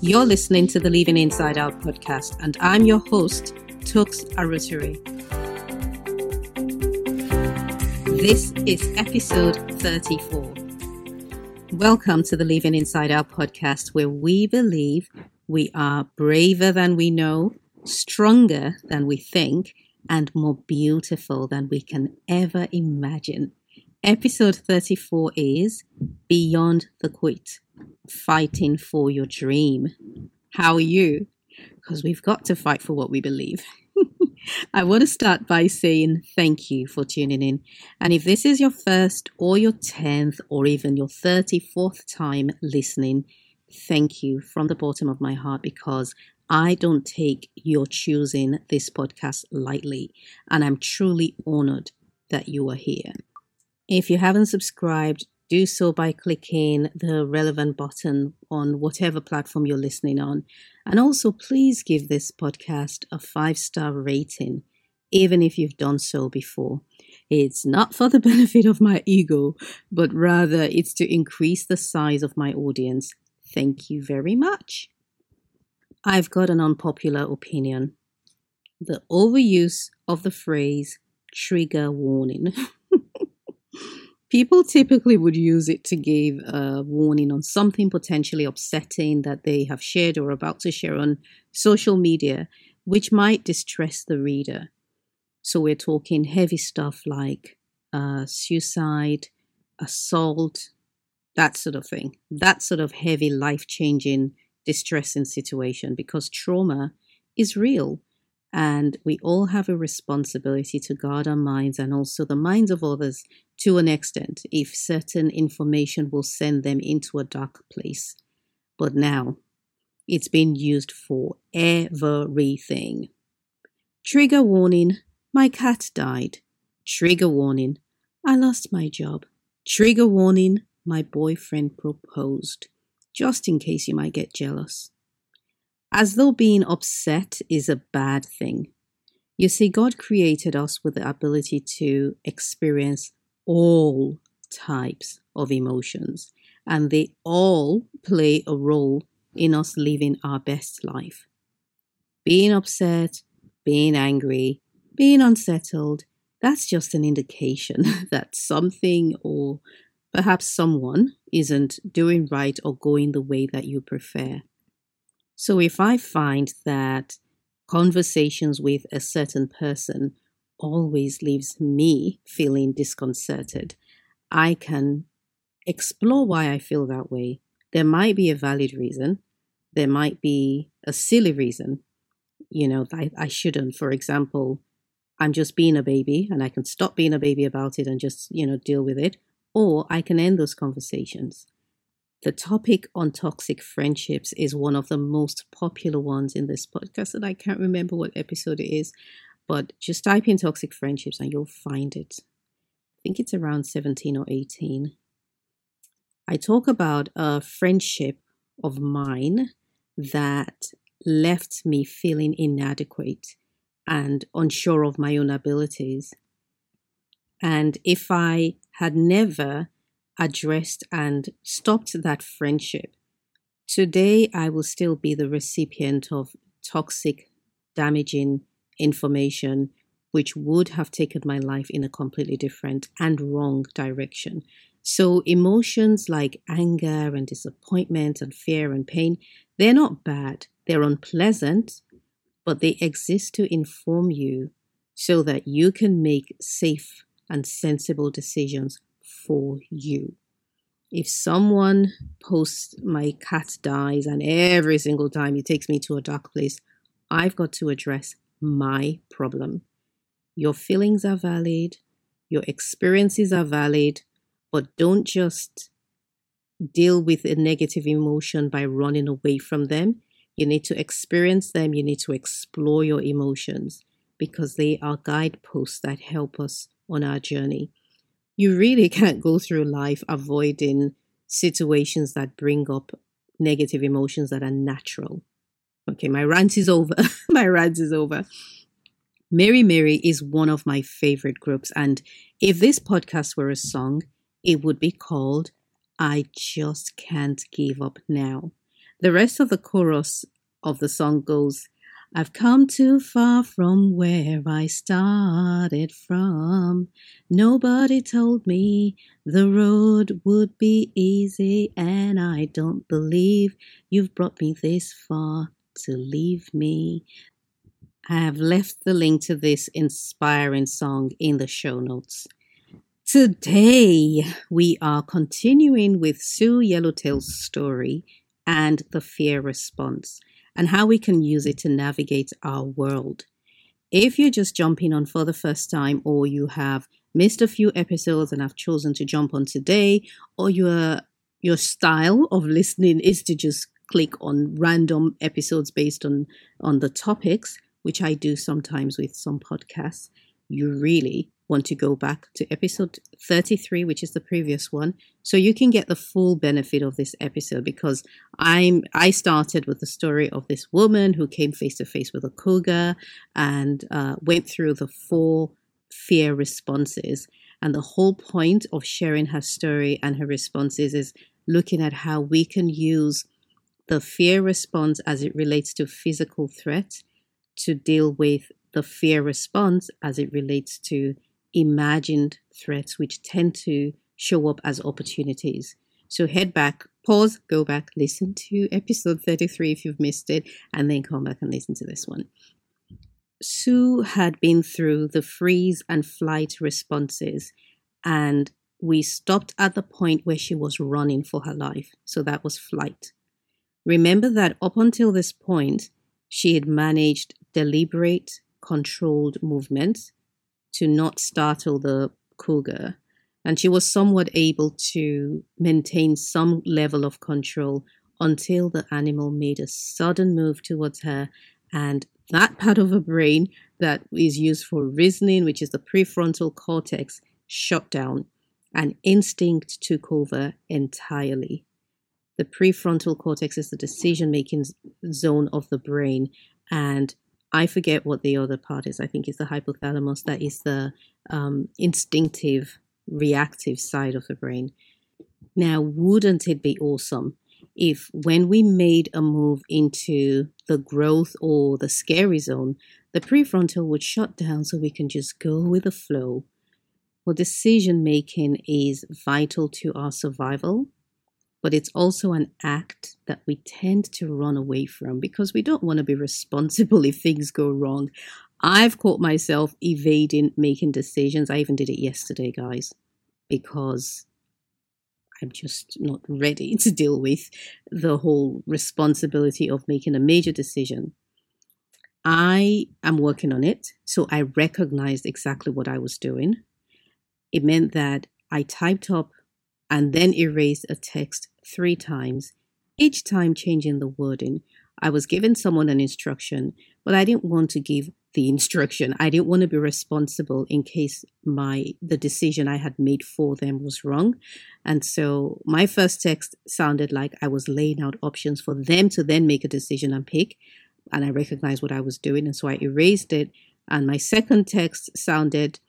You're listening to the Living Inside Out podcast, and I'm your host, Tokes Aruturi. This is episode 34. Welcome to the Living Inside Out podcast, where we believe we are braver than we know, stronger than we think, and more beautiful than we can ever imagine. Episode 34 is Beyond the Quit Fighting for Your Dream. How are you? Because we've got to fight for what we believe. I want to start by saying thank you for tuning in. And if this is your first or your 10th or even your 34th time listening, thank you from the bottom of my heart because I don't take your choosing this podcast lightly. And I'm truly honored that you are here. If you haven't subscribed, do so by clicking the relevant button on whatever platform you're listening on. And also, please give this podcast a five star rating, even if you've done so before. It's not for the benefit of my ego, but rather it's to increase the size of my audience. Thank you very much. I've got an unpopular opinion the overuse of the phrase trigger warning. People typically would use it to give a warning on something potentially upsetting that they have shared or about to share on social media, which might distress the reader. So we're talking heavy stuff like uh, suicide, assault, that sort of thing. That sort of heavy, life changing, distressing situation because trauma is real. And we all have a responsibility to guard our minds and also the minds of others to an extent if certain information will send them into a dark place. But now, it's been used for everything. Trigger warning my cat died. Trigger warning I lost my job. Trigger warning my boyfriend proposed. Just in case you might get jealous as though being upset is a bad thing. You see, God created us with the ability to experience all types of emotions, and they all play a role in us living our best life. Being upset, being angry, being unsettled, that's just an indication that something or perhaps someone isn't doing right or going the way that you prefer. So if I find that conversations with a certain person always leaves me feeling disconcerted, I can explore why I feel that way. There might be a valid reason. There might be a silly reason. You know, I, I shouldn't. For example, I'm just being a baby and I can stop being a baby about it and just, you know, deal with it. Or I can end those conversations. The topic on toxic friendships is one of the most popular ones in this podcast, and I can't remember what episode it is, but just type in toxic friendships and you'll find it. I think it's around 17 or 18. I talk about a friendship of mine that left me feeling inadequate and unsure of my own abilities. And if I had never addressed and stopped that friendship, today I will still be the recipient of toxic, damaging information, which would have taken my life in a completely different and wrong direction. So, emotions like anger and disappointment and fear and pain, they're not bad, they're unpleasant, but they exist to inform you so that you can make safe and sensible decisions for you. If someone posts my cat dies and every single time it takes me to a dark place, I've got to address my problem. Your feelings are valid, your experiences are valid, but don't just deal with a negative emotion by running away from them. You need to experience them, you need to explore your emotions because they are guideposts that help us on our journey you really can't go through life avoiding situations that bring up negative emotions that are natural. Okay, my rant is over. my rant is over. Mary Mary is one of my favorite groups. And if this podcast were a song, it would be called I Just Can't Give Up Now. The rest of the chorus of the song goes, I've come too far from where I started from. Nobody told me the road would be easy, and I don't believe you've brought me this far to leave me. I have left the link to this inspiring song in the show notes. Today, we are continuing with Sue Yellowtail's story and the fear response and how we can use it to navigate our world. If you're just jumping on for the first time, or you have missed a few episodes and have chosen to jump on today, or your your style of listening is to just click on random episodes based on on the topics, which I do sometimes with some podcasts, you really want to go back to episode 33 which is the previous one. So you can get the full benefit of this episode because i'm i started with the story of this woman who came face to face with a cougar and uh, went through the four fear responses. And the whole point of sharing her story and her responses is looking at how we can use the fear response as it relates to physical threat to deal with the fear response as it relates to imagined threats, which tend to show up as opportunities. So head back, pause, go back, listen to episode 33 if you've missed it, and then come back and listen to this one. Sue had been through the freeze and flight responses, and we stopped at the point where she was running for her life. So that was flight. Remember that up until this point, she had managed deliberate, controlled movements to not startle the cougar. And she was somewhat able to maintain some level of control until the animal made a sudden move towards her. And that part of her brain that is used for reasoning, which is the prefrontal cortex, shut down and instinct took over entirely. The prefrontal cortex is the decision making zone of the brain, and I forget what the other part is. I think it's the hypothalamus. That is the um, instinctive, reactive side of the brain. Now, wouldn't it be awesome if when we made a move into the growth or the scary zone, the prefrontal would shut down so we can just go with the flow? Well, decision making is vital to our survival but it's also an act that we tend to run away from because we don't want to be responsible if things go wrong. I've caught myself evading making decisions. I even did it yesterday, guys, because I'm just not ready to deal with the whole responsibility of making a major decision. I am working on it, so I recognized exactly what I was doing. It meant that I typed up and then erased a text three times, each time changing the wording. I was giving someone an instruction, but I didn't want to give the instruction. I didn't want to be responsible in case my the decision I had made for them was wrong. And so my first text sounded like I was laying out options for them to then make a decision and pick. And I recognized what I was doing. And so I erased it. And my second text sounded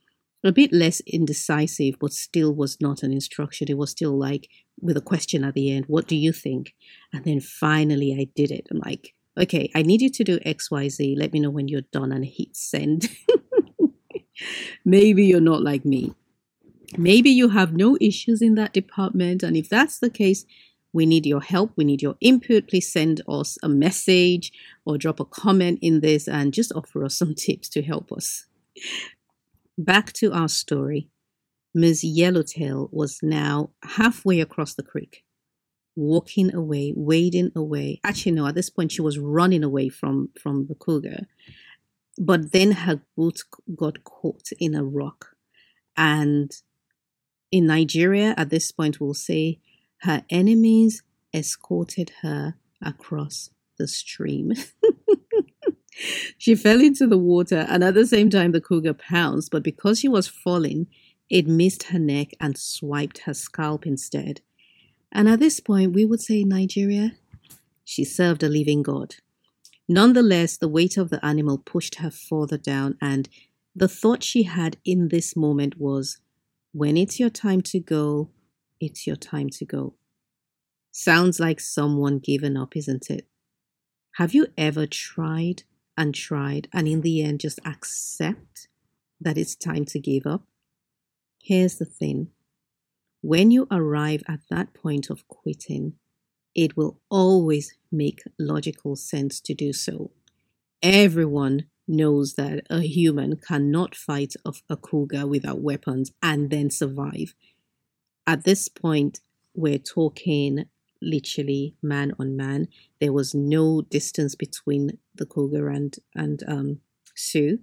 a bit less indecisive, but still was not an instruction. It was still like with a question at the end, what do you think? And then finally I did it. I'm like, okay, I need you to do XYZ. Let me know when you're done and hit send. Maybe you're not like me. Maybe you have no issues in that department. And if that's the case, we need your help. We need your input. Please send us a message or drop a comment in this and just offer us some tips to help us. Back to our story. Ms. Yellowtail was now halfway across the creek, walking away, wading away. Actually, no, at this point she was running away from, from the cougar. But then her boot got caught in a rock. And in Nigeria, at this point, we'll say her enemies escorted her across the stream. she fell into the water, and at the same time, the cougar pounced. But because she was falling, it missed her neck and swiped her scalp instead. And at this point, we would say Nigeria, she served a living God. Nonetheless, the weight of the animal pushed her further down, and the thought she had in this moment was when it's your time to go, it's your time to go. Sounds like someone given up, isn't it? Have you ever tried and tried and in the end just accept that it's time to give up? Here's the thing when you arrive at that point of quitting, it will always make logical sense to do so. Everyone knows that a human cannot fight a cougar without weapons and then survive. At this point, we're talking literally man on man. There was no distance between the cougar and and um, Sue,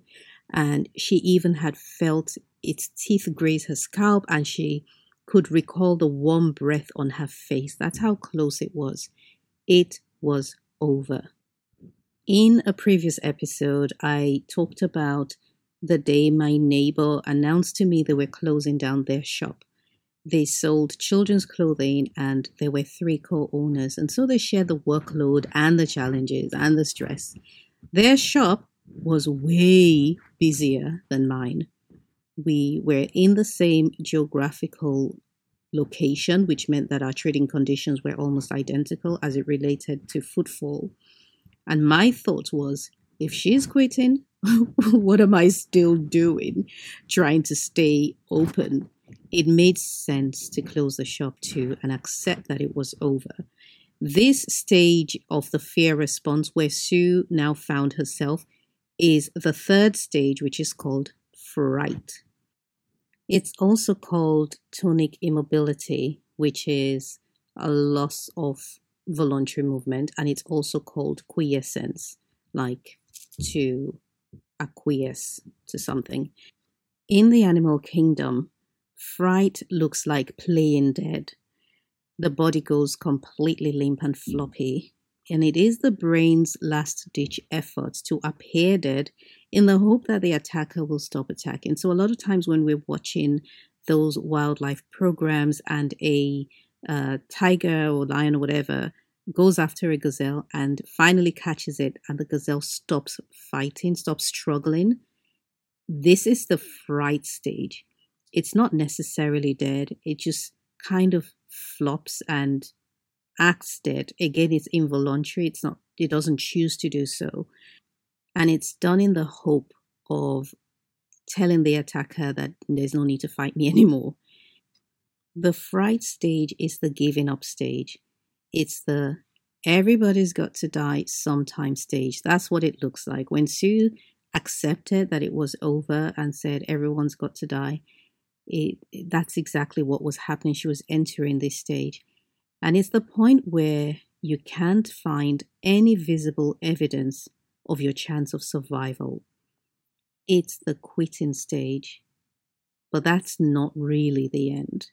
and she even had felt its teeth graze her scalp, and she could recall the warm breath on her face. That's how close it was. It was over. In a previous episode, I talked about the day my neighbor announced to me they were closing down their shop. They sold children's clothing and there were three co owners, and so they shared the workload and the challenges and the stress. Their shop was way busier than mine. We were in the same geographical location, which meant that our trading conditions were almost identical as it related to footfall. And my thought was if she's quitting, what am I still doing trying to stay open? It made sense to close the shop too and accept that it was over. This stage of the fear response, where Sue now found herself, is the third stage, which is called fright. It's also called tonic immobility, which is a loss of voluntary movement, and it's also called quiescence, like to acquiesce to something. In the animal kingdom, fright looks like playing dead. The body goes completely limp and floppy, and it is the brain's last ditch effort to appear dead in the hope that the attacker will stop attacking. So, a lot of times when we're watching those wildlife programs and a uh, tiger or lion or whatever goes after a gazelle and finally catches it, and the gazelle stops fighting, stops struggling. This is the fright stage. It's not necessarily dead, it just kind of flops and acts dead. Again, it's involuntary, it's not, it doesn't choose to do so. And it's done in the hope of telling the attacker that there's no need to fight me anymore. The fright stage is the giving up stage. It's the everybody's got to die sometime stage. That's what it looks like. When Sue accepted that it was over and said everyone's got to die, it, that's exactly what was happening. She was entering this stage. And it's the point where you can't find any visible evidence of your chance of survival. It's the quitting stage. But that's not really the end.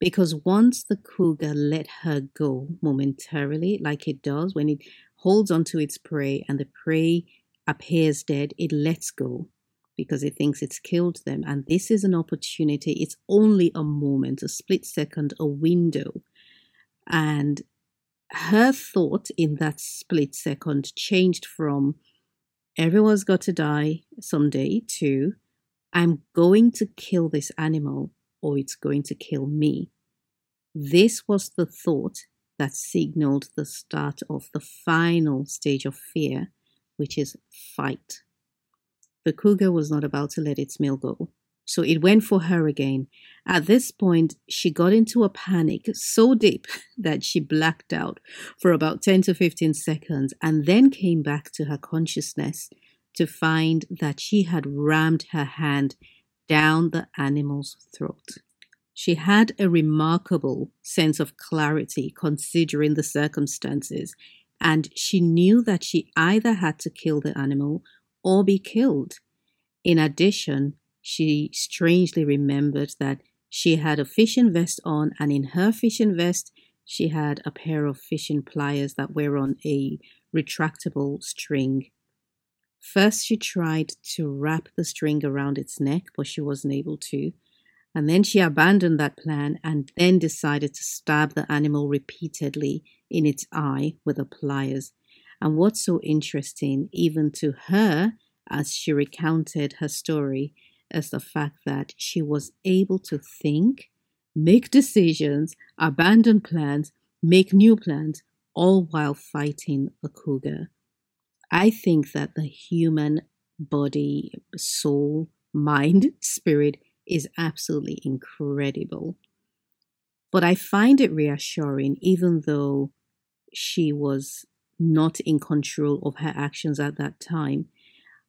Because once the cougar let her go momentarily, like it does when it holds onto its prey and the prey appears dead, it lets go because it thinks it's killed them. And this is an opportunity. It's only a moment, a split second, a window. And her thought in that split second changed from everyone's got to die someday to I'm going to kill this animal or it's going to kill me. This was the thought that signaled the start of the final stage of fear, which is fight. The cougar was not about to let its meal go, so it went for her again. At this point, she got into a panic so deep that she blacked out for about 10 to 15 seconds and then came back to her consciousness to find that she had rammed her hand down the animal's throat. She had a remarkable sense of clarity considering the circumstances, and she knew that she either had to kill the animal or be killed. In addition, she strangely remembered that she had a fishing vest on, and in her fishing vest, she had a pair of fishing pliers that were on a retractable string. First, she tried to wrap the string around its neck, but she wasn't able to. And then she abandoned that plan and then decided to stab the animal repeatedly in its eye with the pliers. And what's so interesting, even to her, as she recounted her story, is the fact that she was able to think, make decisions, abandon plans, make new plans, all while fighting a cougar. I think that the human body, soul, mind, spirit is absolutely incredible. But I find it reassuring, even though she was not in control of her actions at that time.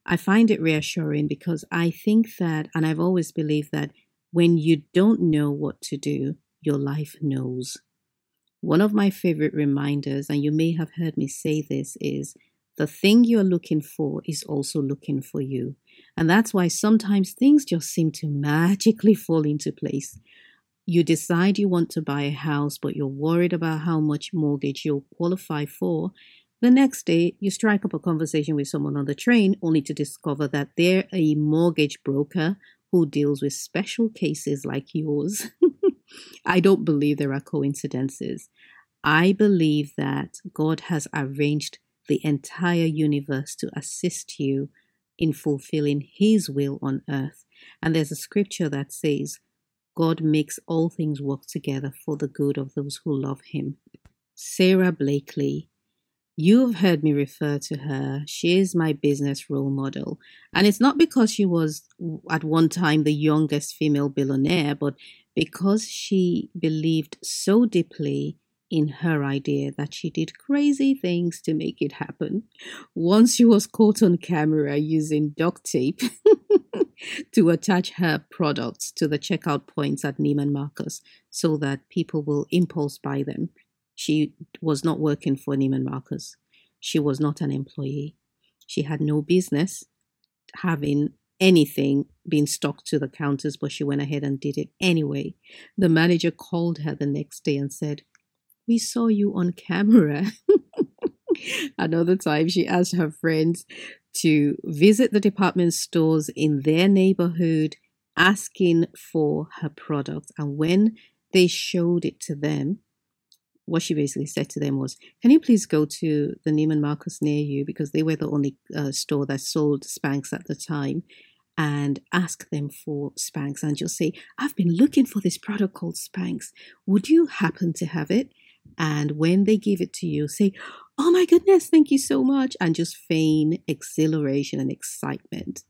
I find it reassuring because I think that, and I've always believed that when you don't know what to do, your life knows. One of my favorite reminders, and you may have heard me say this, is the thing you're looking for is also looking for you. And that's why sometimes things just seem to magically fall into place. You decide you want to buy a house, but you're worried about how much mortgage you'll qualify for. The next day, you strike up a conversation with someone on the train only to discover that they're a mortgage broker who deals with special cases like yours. I don't believe there are coincidences. I believe that God has arranged the entire universe to assist you in fulfilling His will on earth. And there's a scripture that says, God makes all things work together for the good of those who love Him. Sara Blakely, you've heard me refer to her. She is my business role model. And it's not because she was at one time the youngest female billionaire, but because she believed so deeply in her idea that she did crazy things to make it happen. Once she was caught on camera using duct tape to attach her products to the checkout points at Neiman Marcus so that people will impulse buy them. She was not working for Neiman Marcus. She was not an employee. She had no business having anything being stocked to the counters, but she went ahead and did it anyway. The manager called her the next day and said, we saw you on camera. Another time, she asked her friends to visit the department stores in their neighborhood asking for her product. And when they showed it to them, what she basically said to them was, Can you please go to the Neiman Marcus near you? Because they were the only uh, store that sold Spanx at the time. And ask them for Spanx and just say, I've been looking for this product called Spanx. Would you happen to have it? And when they give it to you, say, Oh my goodness, thank you so much. And just feign exhilaration and excitement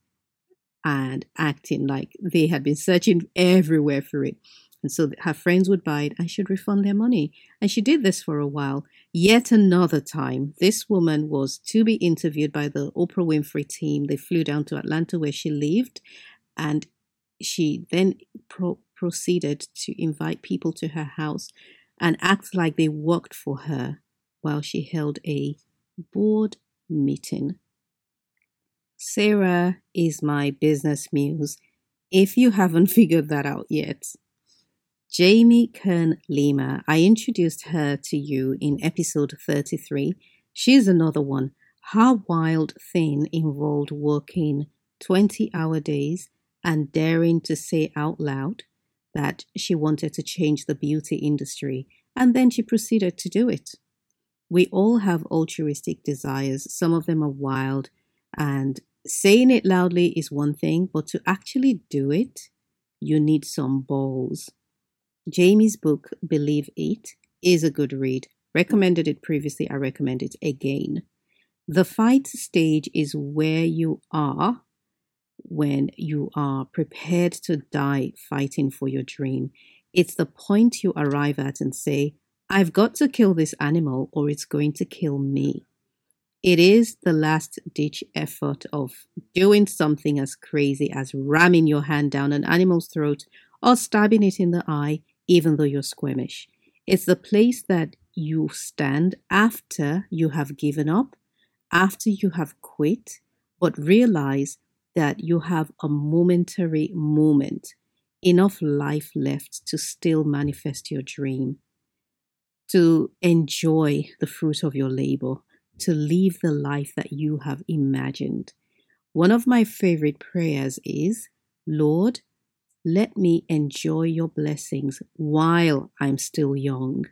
and acting like they had been searching everywhere for it. And so her friends would buy it and she'd refund their money. And she did this for a while. Yet another time, this woman was to be interviewed by the Oprah Winfrey team. They flew down to Atlanta where she lived. And she then pro- proceeded to invite people to her house and act like they worked for her while she held a board meeting. Sara is my business muse, if you haven't figured that out yet. Jamie Kern Lima, I introduced her to you in episode 33. She's another one. Her wild thing involved working 20 hour days and daring to say out loud that she wanted to change the beauty industry, and then she proceeded to do it. We all have altruistic desires, some of them are wild, and saying it loudly is one thing, but to actually do it, you need some balls. Jamie's book, Believe It, is a good read. Recommended it previously, I recommend it again. The fight stage is where you are when you are prepared to die fighting for your dream. It's the point you arrive at and say, I've got to kill this animal or it's going to kill me. It is the last ditch effort of doing something as crazy as ramming your hand down an animal's throat or stabbing it in the eye, even though you're squeamish. It's the place that you stand after you have given up, after you have quit, but realize that you have a momentary moment, enough life left to still manifest your dream, to enjoy the fruit of your labor, to live the life that you have imagined. One of my favorite prayers is Lord, let me enjoy your blessings while I'm still young.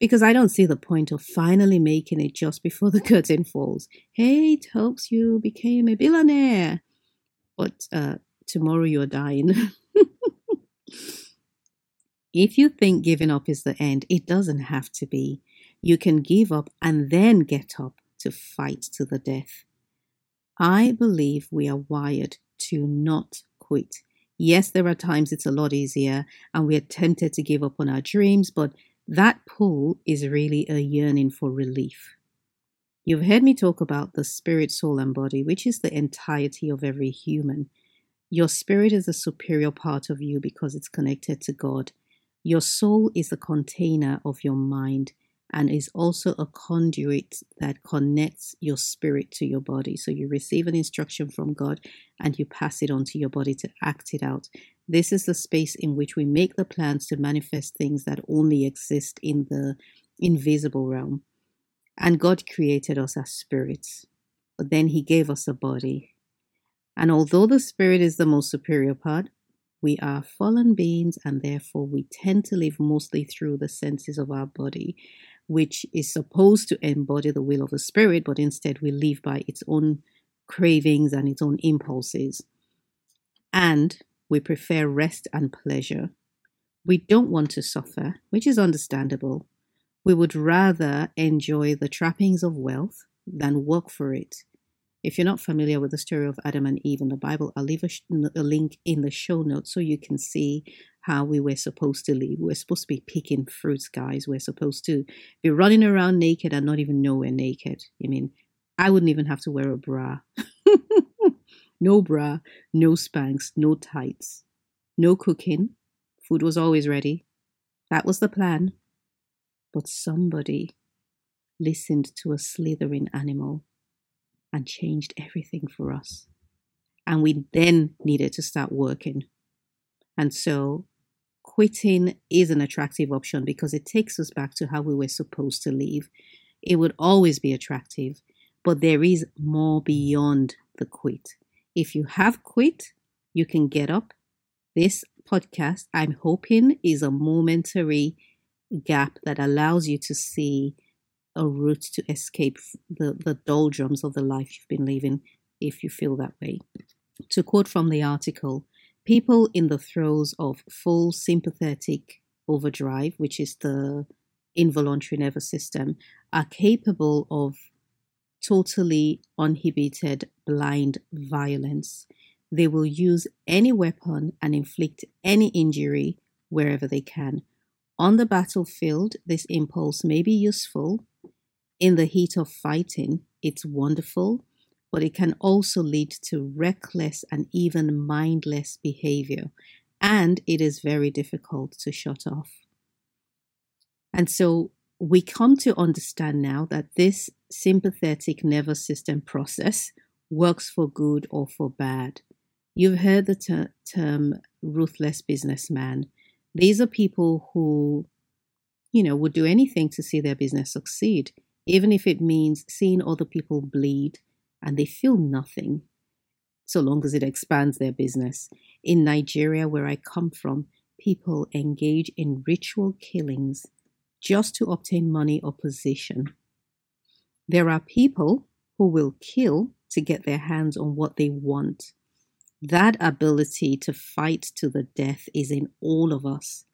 Because I don't see the point of finally making it just before the curtain falls. Hey, Tokes, you became a billionaire but uh, tomorrow you're dying. If you think giving up is the end, it doesn't have to be. You can give up and then get up to fight to the death. I believe we are wired to not quit. Yes, there are times it's a lot easier and we are tempted to give up on our dreams, but that pull is really a yearning for relief. You've heard me talk about the spirit, soul, and body, which is the entirety of every human. Your spirit is a superior part of you because it's connected to God. Your soul is a container of your mind and is also a conduit that connects your spirit to your body. So you receive an instruction from God and you pass it on to your body to act it out. This is the space in which we make the plans to manifest things that only exist in the invisible realm. And God created us as spirits, but then He gave us a body. And although the spirit is the most superior part, we are fallen beings and therefore we tend to live mostly through the senses of our body which is supposed to embody the will of the Spirit, but instead we live by its own cravings and its own impulses. And we prefer rest and pleasure. We don't want to suffer, which is understandable. We would rather enjoy the trappings of wealth than work for it. If you're not familiar with the story of Adam and Eve in the Bible, I'll leave a, sh- a, link in the show notes so you can see how we were supposed to live. We're supposed to be picking fruits, guys. We're supposed to be running around naked and not even know we're naked. I mean, I wouldn't even have to wear a bra. no bra, no Spanx, no tights, no cooking. Food was always ready. That was the plan. But somebody listened to a slithering animal and changed everything for us. And we then needed to start working. And so quitting is an attractive option because it takes us back to how we were supposed to live. It would always be attractive, but there is more beyond the quit. If you have quit, you can get up. This podcast, I'm hoping, is a momentary gap that allows you to see a route to escape the, the doldrums of the life you've been living if you feel that way. To quote from the article, people in the throes of full sympathetic overdrive, which is the involuntary nervous system, are capable of totally uninhibited blind violence. They will use any weapon and inflict any injury wherever they can. On the battlefield, this impulse may be useful in the heat of fighting, it's wonderful, but it can also lead to reckless and even mindless behavior. And it is very difficult to shut off. And so we come to understand now that this sympathetic nervous system process works for good or for bad. You've heard the ter- term ruthless businessman. These are people who, you know, would do anything to see their business succeed even if it means seeing other people bleed and they feel nothing, so long as it expands their business. In Nigeria, where I come from, people engage in ritual killings just to obtain money or position. There are people who will kill to get their hands on what they want. That ability to fight to the death is in all of us,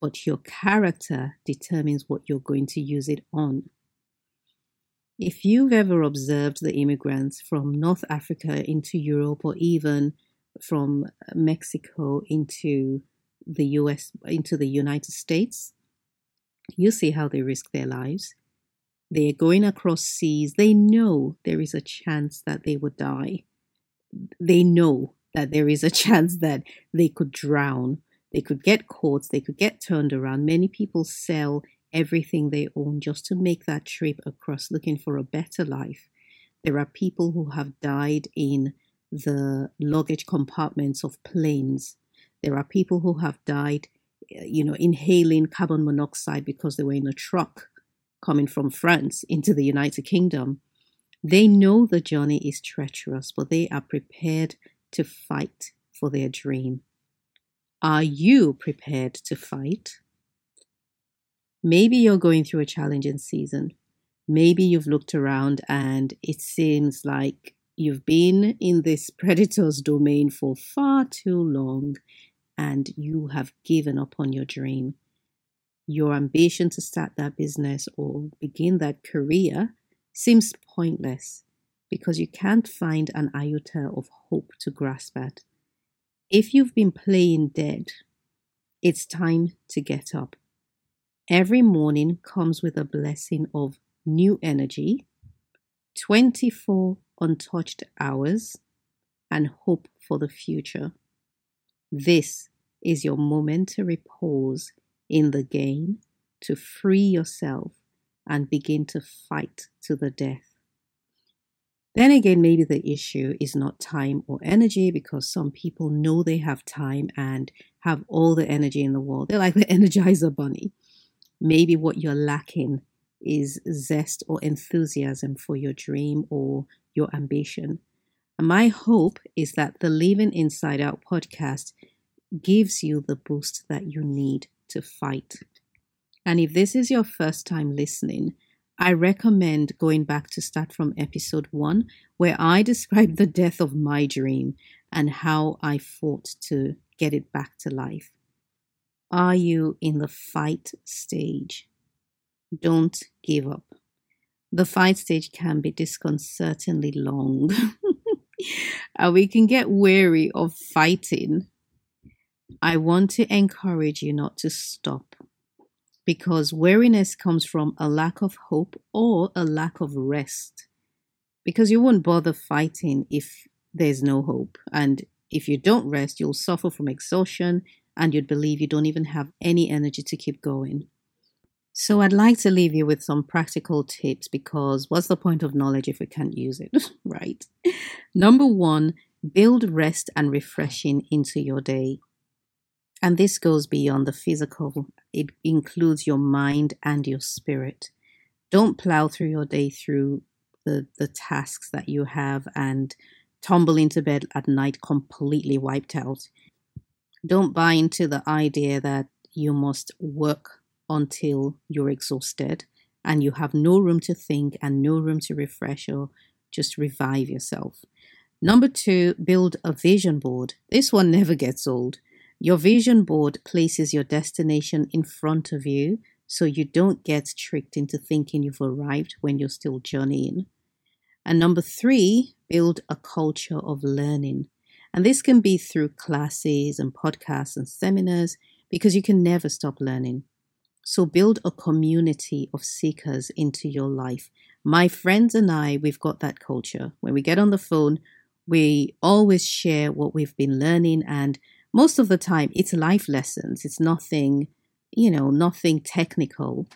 but your character determines what you're going to use it on. If you've ever observed the immigrants from North Africa into Europe or even from Mexico into the US, into the United States, you see how they risk their lives. They are going across seas. They know there is a chance that they would die. They know that there is a chance that they could drown. They could get caught. They could get turned around. Many people sell everything they own just to make that trip across looking for a better life. There are people who have died in the luggage compartments of planes. There are people who have died, eh, you know, inhaling carbon monoxide because they were in a truck coming from France into the United Kingdom. They know the journey is treacherous, but they are prepared to fight for their dream. Are you prepared to fight? Maybe you're going through a challenging season. Maybe you've looked around and it seems like you've been in this predator's domain for far too long and you have given up on your dream. your ambition to start that business or begin that career seems pointless because you can't find an iota of hope to grasp at. If you've been playing dead, it's time to get up. Every morning comes with a blessing of new energy, 24 untouched hours, and hope for the future. This is your momentary pause in the game to free yourself and begin to fight to the death. Then again, maybe the issue is not time or energy because some people know they have time and have all the energy in the world. They're like the Energizer Bunny. Maybe what you're lacking is zest or enthusiasm for your dream or your ambition. And my hope is that the Living Inside Out podcast gives you the boost that you need to fight. And if this is your first time listening, I recommend going back to start from episode one, where I described the death of my dream and how I fought to get it back to life. Are you in the fight stage? Don't give up. The fight stage can be disconcertingly long, and we can get weary of fighting I want to encourage you not to stop because weariness comes from a lack of hope or a lack of rest. Because you won't bother fighting if there's no hope. And if you don't rest, you'll suffer from exhaustion and you'd believe you don't even have any energy to keep going. So, I'd like to leave you with some practical tips because what's the point of knowledge if we can't use it, right? Number one, build rest and refreshing into your day. And this goes beyond the physical, it includes your mind and your spirit. Don't plow through your day through the, the tasks that you have and tumble into bed at night completely wiped out. Don't buy into the idea that you must work until you're exhausted and you have no room to think and no room to refresh or just revive yourself. Number two, build a vision board. This one never gets old. Your vision board places your destination in front of you so you don't get tricked into thinking you've arrived when you're still journeying. And number three, build a culture of learning. And this can be through classes and podcasts and seminars because you can never stop learning. So build a community of seekers into your life. My friends and I, we've got that culture. When we get on the phone, we always share what we've been learning and most of the time it's life lessons. It's nothing, you know, nothing technical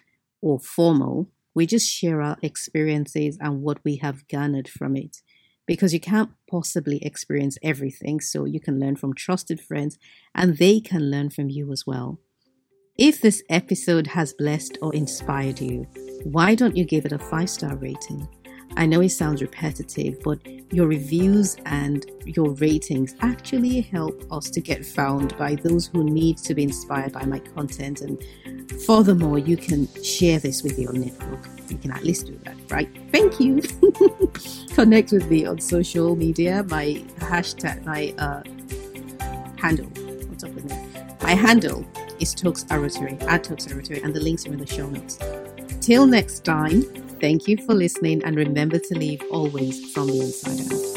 or formal. We just share our experiences and what we have garnered from it because you can't possibly experience everything. So you can learn from trusted friends and they can learn from you as well. If this episode has blessed or inspired you, why don't you give it a five star rating? I know it sounds repetitive, but your reviews and your ratings actually help us to get found by those who need to be inspired by my content. And furthermore, you can share this with your network. You can at least do that, right? Thank you. Connect with me on social media. My hashtag, my uh, handle. What's up with me? My handle is Tokes Arotary, at Tokes Arotary, and the links are in the show notes. Till next time. Thank you for listening and remember to live always from the inside out.